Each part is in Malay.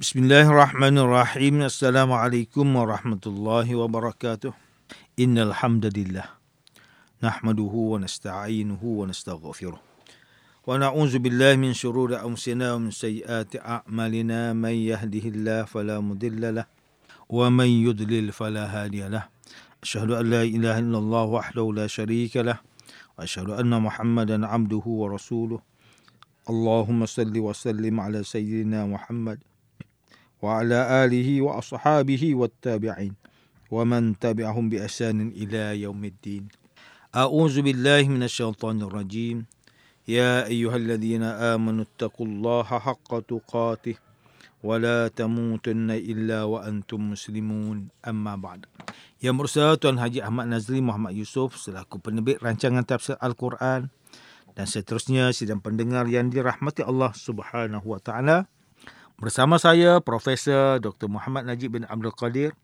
Bismillahirrahmanirrahim. Assalamualaikum warahmatullahi wabarakatuh. Innal hamdalillah nahmaduhu wa nasta'inuhu wa nastaghfiruh. Wa na'udzu billahi min shururi anfusina wa min sayyiati a'malina man yahdihillahu fala mudilla lah wa man yudlil fala hadiya lah. Asyhadu an la ilaha illallah wahdahu la syarika lah wa asyhadu anna Muhammadan 'abduhu wa rasuluh. Allahumma salli wa sallim ala sayyidina Muhammad wa ala alihi wa ashabihi wat tabi'in wa man tabi'ahum bi ihsanin ila yaumiddin. A'udzu billahi minasyaitonir rajim. يا أيها الذين آمنوا اتقوا الله حق تقاته ولا تموتن إلا وأنتم مسلمون أما بعد Yang berusaha Tuan Haji Ahmad Nazri Muhammad Yusof selaku penerbit rancangan tafsir Al-Quran dan seterusnya sidang pendengar yang dirahmati Allah Subhanahu wa taala. Bersama saya Profesor Dr. Muhammad Najib bin Abdul Qadir,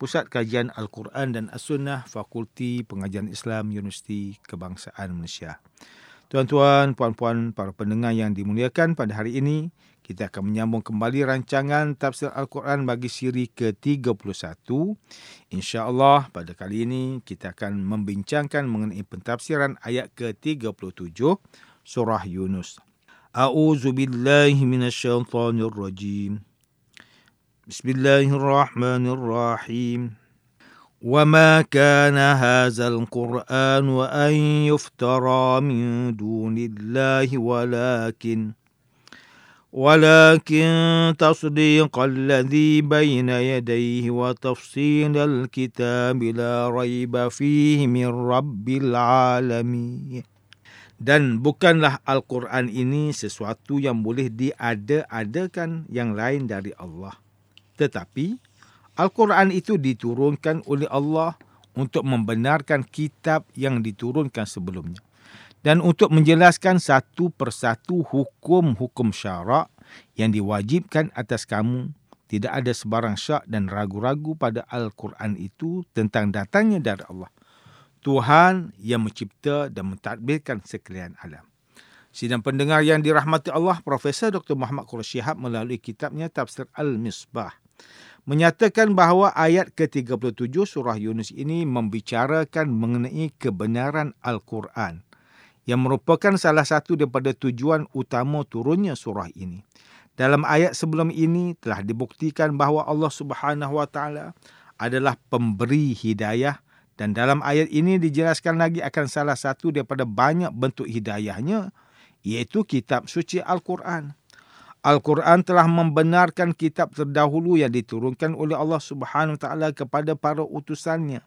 Pusat Kajian Al-Quran dan As-Sunnah, Fakulti Pengajian Islam Universiti Kebangsaan Malaysia. Tuan-tuan, puan-puan, para pendengar yang dimuliakan pada hari ini, kita akan menyambung kembali rancangan tafsir Al-Quran bagi siri ke-31. InsyaAllah pada kali ini kita akan membincangkan mengenai pentafsiran ayat ke-37 surah Yunus. A'udzu billahi minasyaitonir rajim. Bismillahirrahmanirrahim. وما كان هذا القرآن وأن يفترى من دون الله ولكن ولكن تصديق الذي بين يديه وتفصيل الكتاب لا ريب فيه من رب العالمين dan bukanlah Al-Quran ini sesuatu yang boleh diada-adakan yang lain dari Allah. Tetapi Al-Quran itu diturunkan oleh Allah untuk membenarkan kitab yang diturunkan sebelumnya dan untuk menjelaskan satu persatu hukum-hukum syarak yang diwajibkan atas kamu tidak ada sebarang syak dan ragu-ragu pada Al-Quran itu tentang datangnya dari Allah. Tuhan yang mencipta dan mentadbirkan sekalian alam. Sidang pendengar yang dirahmati Allah, Profesor Dr. Muhammad Quraisy Shihab melalui kitabnya Tafsir Al-Misbah menyatakan bahawa ayat ke-37 surah Yunus ini membicarakan mengenai kebenaran Al-Quran yang merupakan salah satu daripada tujuan utama turunnya surah ini. Dalam ayat sebelum ini telah dibuktikan bahawa Allah Subhanahu Wa Taala adalah pemberi hidayah dan dalam ayat ini dijelaskan lagi akan salah satu daripada banyak bentuk hidayahnya iaitu kitab suci Al-Quran. Al-Quran telah membenarkan kitab terdahulu yang diturunkan oleh Allah Subhanahu Wa Taala kepada para utusannya.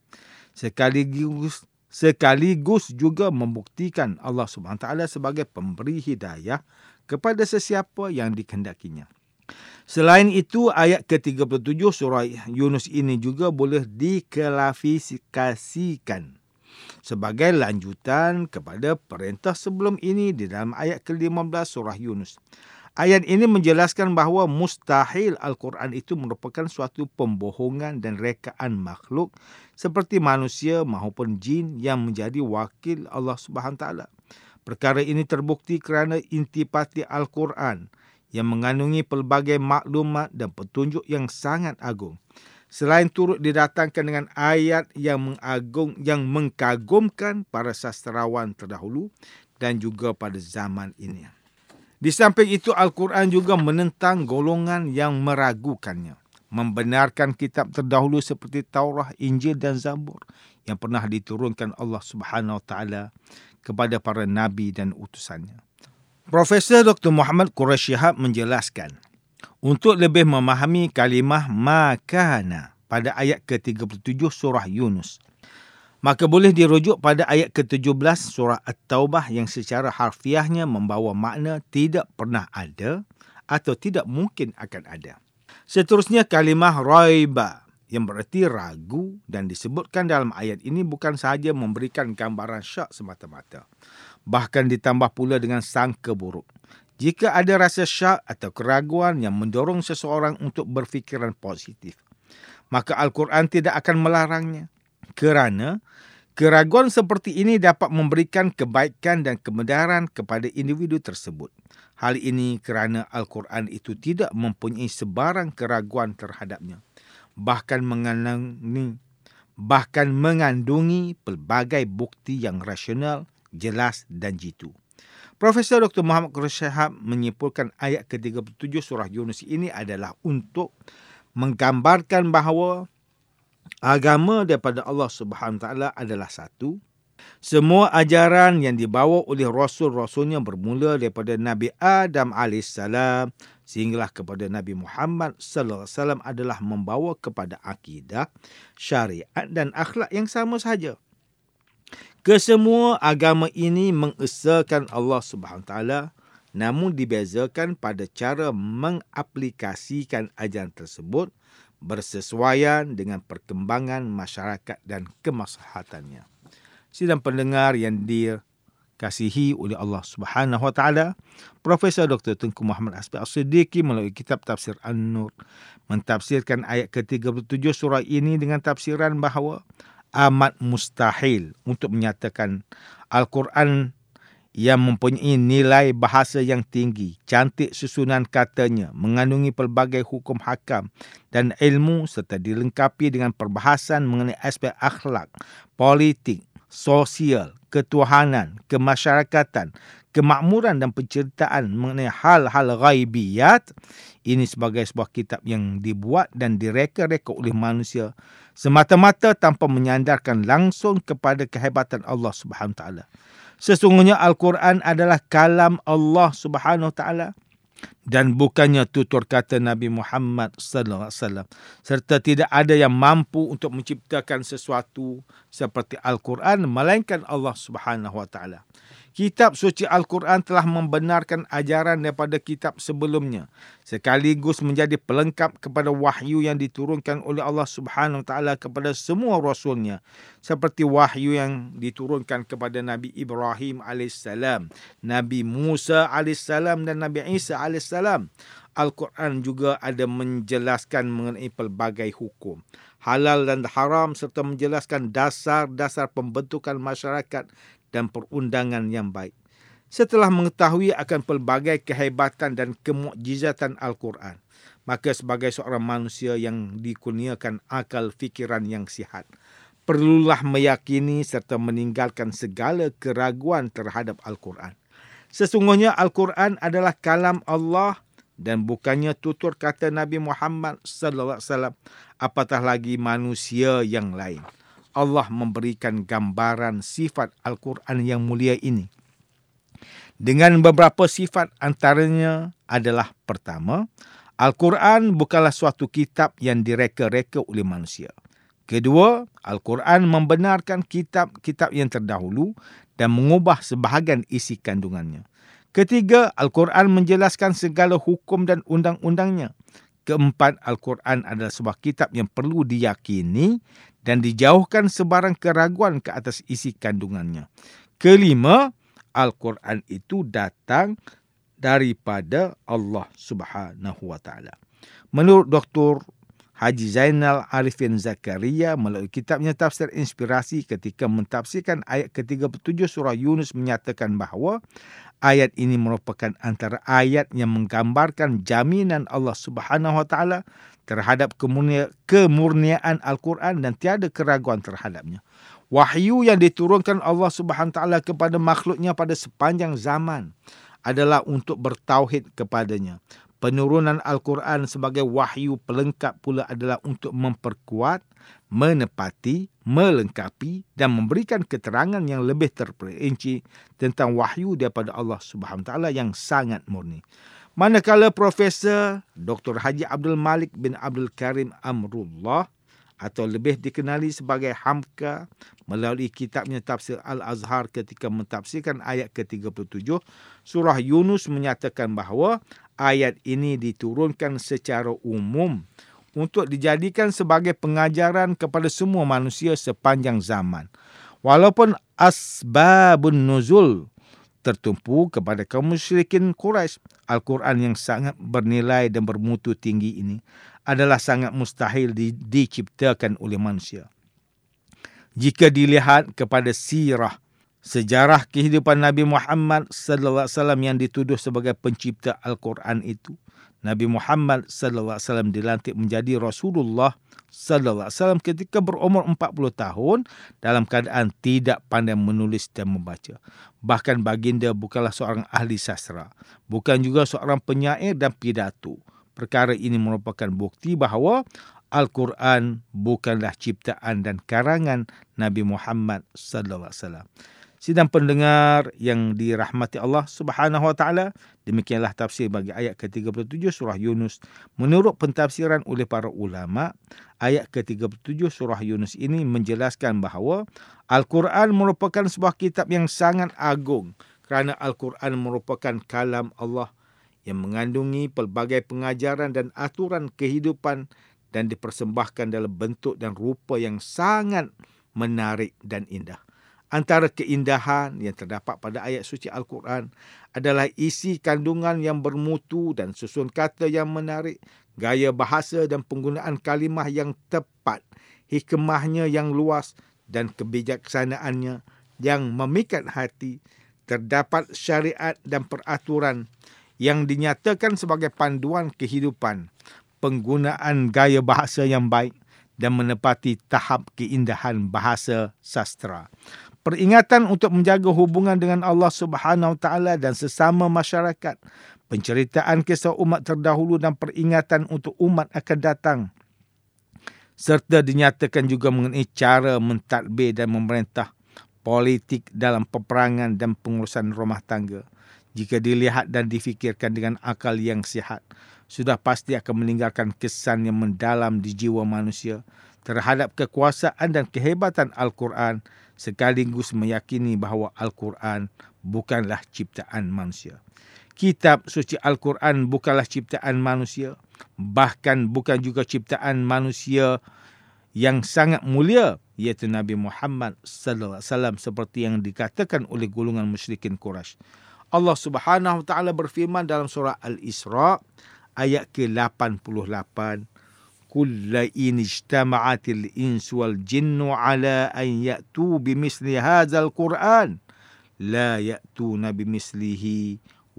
Sekaligus sekaligus juga membuktikan Allah Subhanahu Wa Taala sebagai pemberi hidayah kepada sesiapa yang dikehendakinya. Selain itu, ayat ke-37 surah Yunus ini juga boleh diklasifikasikan sebagai lanjutan kepada perintah sebelum ini di dalam ayat ke-15 surah Yunus. Ayat ini menjelaskan bahawa mustahil Al-Quran itu merupakan suatu pembohongan dan rekaan makhluk seperti manusia maupun jin yang menjadi wakil Allah Subhanahu taala. Perkara ini terbukti kerana intipati Al-Quran yang mengandungi pelbagai maklumat dan petunjuk yang sangat agung. Selain turut didatangkan dengan ayat yang mengagung yang mengkagumkan para sastrawan terdahulu dan juga pada zaman ini. Di samping itu Al-Quran juga menentang golongan yang meragukannya. Membenarkan kitab terdahulu seperti Taurah, Injil dan Zabur yang pernah diturunkan Allah Subhanahu Wa Taala kepada para nabi dan utusannya. Profesor Dr. Muhammad Quraisy Shihab menjelaskan, untuk lebih memahami kalimah makana pada ayat ke-37 surah Yunus, maka boleh dirujuk pada ayat ke-17 surah At-Taubah yang secara harfiahnya membawa makna tidak pernah ada atau tidak mungkin akan ada. Seterusnya kalimah raiba yang bererti ragu dan disebutkan dalam ayat ini bukan sahaja memberikan gambaran syak semata-mata. Bahkan ditambah pula dengan sangka buruk. Jika ada rasa syak atau keraguan yang mendorong seseorang untuk berfikiran positif, maka Al-Quran tidak akan melarangnya kerana Keraguan seperti ini dapat memberikan kebaikan dan kebenaran kepada individu tersebut. Hal ini kerana Al-Quran itu tidak mempunyai sebarang keraguan terhadapnya. Bahkan mengandungi, bahkan mengandungi pelbagai bukti yang rasional, jelas dan jitu. Profesor Dr. Muhammad Quraish Shahab menyimpulkan ayat ke-37 surah Yunus ini adalah untuk menggambarkan bahawa agama daripada Allah Subhanahu taala adalah satu. Semua ajaran yang dibawa oleh rasul-rasulnya bermula daripada Nabi Adam alaihissalam sehinggalah kepada Nabi Muhammad sallallahu alaihi wasallam adalah membawa kepada akidah, syariat dan akhlak yang sama sahaja. Kesemua agama ini mengesahkan Allah Subhanahu taala namun dibezakan pada cara mengaplikasikan ajaran tersebut bersesuaian dengan perkembangan masyarakat dan kemaslahatannya. Sidang pendengar yang dikasihi oleh Allah Subhanahu Wa Taala, Profesor Dr. Tengku Muhammad Asbi As-Siddiqi melalui kitab Tafsir An-Nur mentafsirkan ayat ke-37 surah ini dengan tafsiran bahawa amat mustahil untuk menyatakan Al-Quran yang mempunyai nilai bahasa yang tinggi, cantik susunan katanya, mengandungi pelbagai hukum hakam dan ilmu serta dilengkapi dengan perbahasan mengenai aspek akhlak, politik, sosial, ketuhanan, kemasyarakatan, kemakmuran dan penceritaan mengenai hal-hal ghaibiyat ini sebagai sebuah kitab yang dibuat dan direka-reka oleh manusia semata-mata tanpa menyandarkan langsung kepada kehebatan Allah Subhanahu taala. Sesungguhnya Al-Quran adalah kalam Allah Subhanahu Taala dan bukannya tutur kata Nabi Muhammad sallallahu alaihi wasallam serta tidak ada yang mampu untuk menciptakan sesuatu seperti Al-Quran melainkan Allah Subhanahu Wa Taala. Kitab suci Al-Quran telah membenarkan ajaran daripada kitab sebelumnya sekaligus menjadi pelengkap kepada wahyu yang diturunkan oleh Allah Subhanahu taala kepada semua rasulnya seperti wahyu yang diturunkan kepada Nabi Ibrahim alaihissalam, Nabi Musa alaihissalam dan Nabi Isa alaihissalam. Al-Quran juga ada menjelaskan mengenai pelbagai hukum halal dan haram serta menjelaskan dasar-dasar pembentukan masyarakat dan perundangan yang baik. Setelah mengetahui akan pelbagai kehebatan dan kemukjizatan Al-Quran, maka sebagai seorang manusia yang dikurniakan akal fikiran yang sihat, perlulah meyakini serta meninggalkan segala keraguan terhadap Al-Quran. Sesungguhnya Al-Quran adalah kalam Allah dan bukannya tutur kata Nabi Muhammad sallallahu alaihi wasallam apatah lagi manusia yang lain. Allah memberikan gambaran sifat Al-Quran yang mulia ini. Dengan beberapa sifat antaranya adalah pertama, Al-Quran bukanlah suatu kitab yang direka-reka oleh manusia. Kedua, Al-Quran membenarkan kitab-kitab yang terdahulu dan mengubah sebahagian isi kandungannya. Ketiga, Al-Quran menjelaskan segala hukum dan undang-undangnya. Keempat, Al-Quran adalah sebuah kitab yang perlu diyakini dan dijauhkan sebarang keraguan ke atas isi kandungannya. Kelima, Al-Quran itu datang daripada Allah Subhanahu Wa Taala. Menurut Dr. Haji Zainal Arifin Zakaria melalui kitabnya Tafsir Inspirasi ketika mentafsirkan ayat ke-37 surah Yunus menyatakan bahawa ayat ini merupakan antara ayat yang menggambarkan jaminan Allah Subhanahu Wa Taala terhadap kemurniaan Al-Quran dan tiada keraguan terhadapnya. Wahyu yang diturunkan Allah Subhanahu taala kepada makhluknya pada sepanjang zaman adalah untuk bertauhid kepadanya. Penurunan Al-Quran sebagai wahyu pelengkap pula adalah untuk memperkuat, menepati, melengkapi dan memberikan keterangan yang lebih terperinci tentang wahyu daripada Allah Subhanahu taala yang sangat murni. Manakala Profesor Dr. Haji Abdul Malik bin Abdul Karim Amrullah atau lebih dikenali sebagai Hamka melalui kitabnya Tafsir Al-Azhar ketika mentafsirkan ayat ke-37 surah Yunus menyatakan bahawa ayat ini diturunkan secara umum untuk dijadikan sebagai pengajaran kepada semua manusia sepanjang zaman. Walaupun asbabun nuzul tertumpu kepada kaum musyrikin Quraisy. Al-Quran yang sangat bernilai dan bermutu tinggi ini adalah sangat mustahil di, diciptakan oleh manusia. Jika dilihat kepada sirah sejarah kehidupan Nabi Muhammad sallallahu alaihi wasallam yang dituduh sebagai pencipta Al-Quran itu, Nabi Muhammad sallallahu alaihi wasallam dilantik menjadi Rasulullah sallallahu alaihi wasallam ketika berumur 40 tahun dalam keadaan tidak pandai menulis dan membaca. Bahkan baginda bukanlah seorang ahli sastra, bukan juga seorang penyair dan pidato. Perkara ini merupakan bukti bahawa Al-Quran bukanlah ciptaan dan karangan Nabi Muhammad sallallahu alaihi wasallam. Sidang pendengar yang dirahmati Allah Subhanahu wa taala, demikianlah tafsir bagi ayat ke-37 surah Yunus. Menurut pentafsiran oleh para ulama, ayat ke-37 surah Yunus ini menjelaskan bahawa Al-Quran merupakan sebuah kitab yang sangat agung kerana Al-Quran merupakan kalam Allah yang mengandungi pelbagai pengajaran dan aturan kehidupan dan dipersembahkan dalam bentuk dan rupa yang sangat menarik dan indah. Antara keindahan yang terdapat pada ayat suci Al-Quran adalah isi kandungan yang bermutu dan susun kata yang menarik, gaya bahasa dan penggunaan kalimah yang tepat, hikmahnya yang luas dan kebijaksanaannya yang memikat hati. Terdapat syariat dan peraturan yang dinyatakan sebagai panduan kehidupan, penggunaan gaya bahasa yang baik dan menepati tahap keindahan bahasa sastra peringatan untuk menjaga hubungan dengan Allah Subhanahu taala dan sesama masyarakat, penceritaan kisah umat terdahulu dan peringatan untuk umat akan datang serta dinyatakan juga mengenai cara mentadbir dan memerintah politik dalam peperangan dan pengurusan rumah tangga. Jika dilihat dan difikirkan dengan akal yang sihat, sudah pasti akan meninggalkan kesan yang mendalam di jiwa manusia terhadap kekuasaan dan kehebatan Al-Quran sekaligus meyakini bahawa Al-Quran bukanlah ciptaan manusia. Kitab suci Al-Quran bukanlah ciptaan manusia, bahkan bukan juga ciptaan manusia yang sangat mulia iaitu Nabi Muhammad sallallahu alaihi wasallam seperti yang dikatakan oleh golongan musyrikin Quraisy. Allah Subhanahu wa taala berfirman dalam surah Al-Isra ayat ke-88 كل إن اجتمعت الإنس والجن على أن يأتوا بمثل هذا القرآن لا يأتون بمثله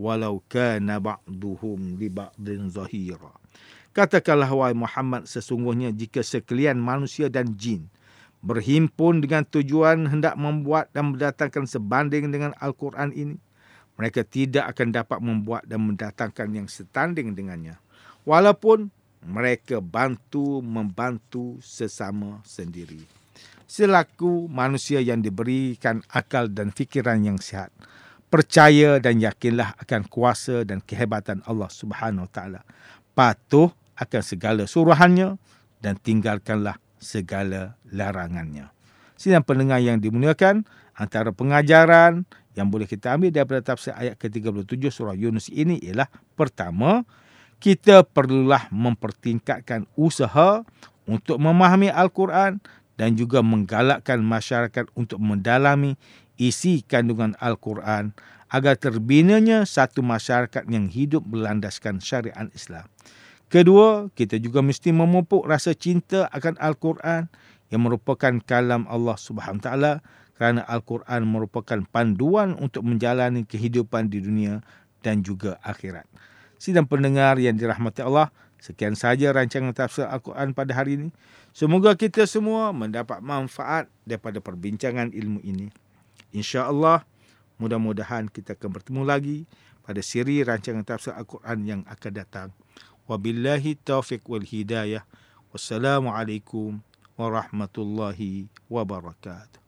ولو كان بعضهم لبعض ظهيرا. Katakanlah wahai Muhammad sesungguhnya jika sekalian manusia dan jin berhimpun dengan tujuan hendak membuat dan mendatangkan sebanding dengan Al-Quran ini mereka tidak akan dapat membuat dan mendatangkan yang setanding dengannya. Walaupun mereka bantu membantu sesama sendiri. Selaku manusia yang diberikan akal dan fikiran yang sihat, percaya dan yakinlah akan kuasa dan kehebatan Allah Subhanahu Taala. Patuh akan segala suruhannya dan tinggalkanlah segala larangannya. Sidang pendengar yang dimuliakan, antara pengajaran yang boleh kita ambil daripada tafsir ayat ke-37 surah Yunus ini ialah pertama, kita perlulah mempertingkatkan usaha untuk memahami Al-Quran dan juga menggalakkan masyarakat untuk mendalami isi kandungan Al-Quran agar terbinanya satu masyarakat yang hidup berlandaskan syariat Islam. Kedua, kita juga mesti memupuk rasa cinta akan Al-Quran yang merupakan kalam Allah Subhanahu taala kerana Al-Quran merupakan panduan untuk menjalani kehidupan di dunia dan juga akhirat. Sidang pendengar yang dirahmati Allah, sekian sahaja rancangan tafsir Al-Quran pada hari ini. Semoga kita semua mendapat manfaat daripada perbincangan ilmu ini. Insya Allah, mudah-mudahan kita akan bertemu lagi pada siri rancangan tafsir Al-Quran yang akan datang. Wabillahi taufiq wal hidayah. Wassalamualaikum warahmatullahi wabarakatuh.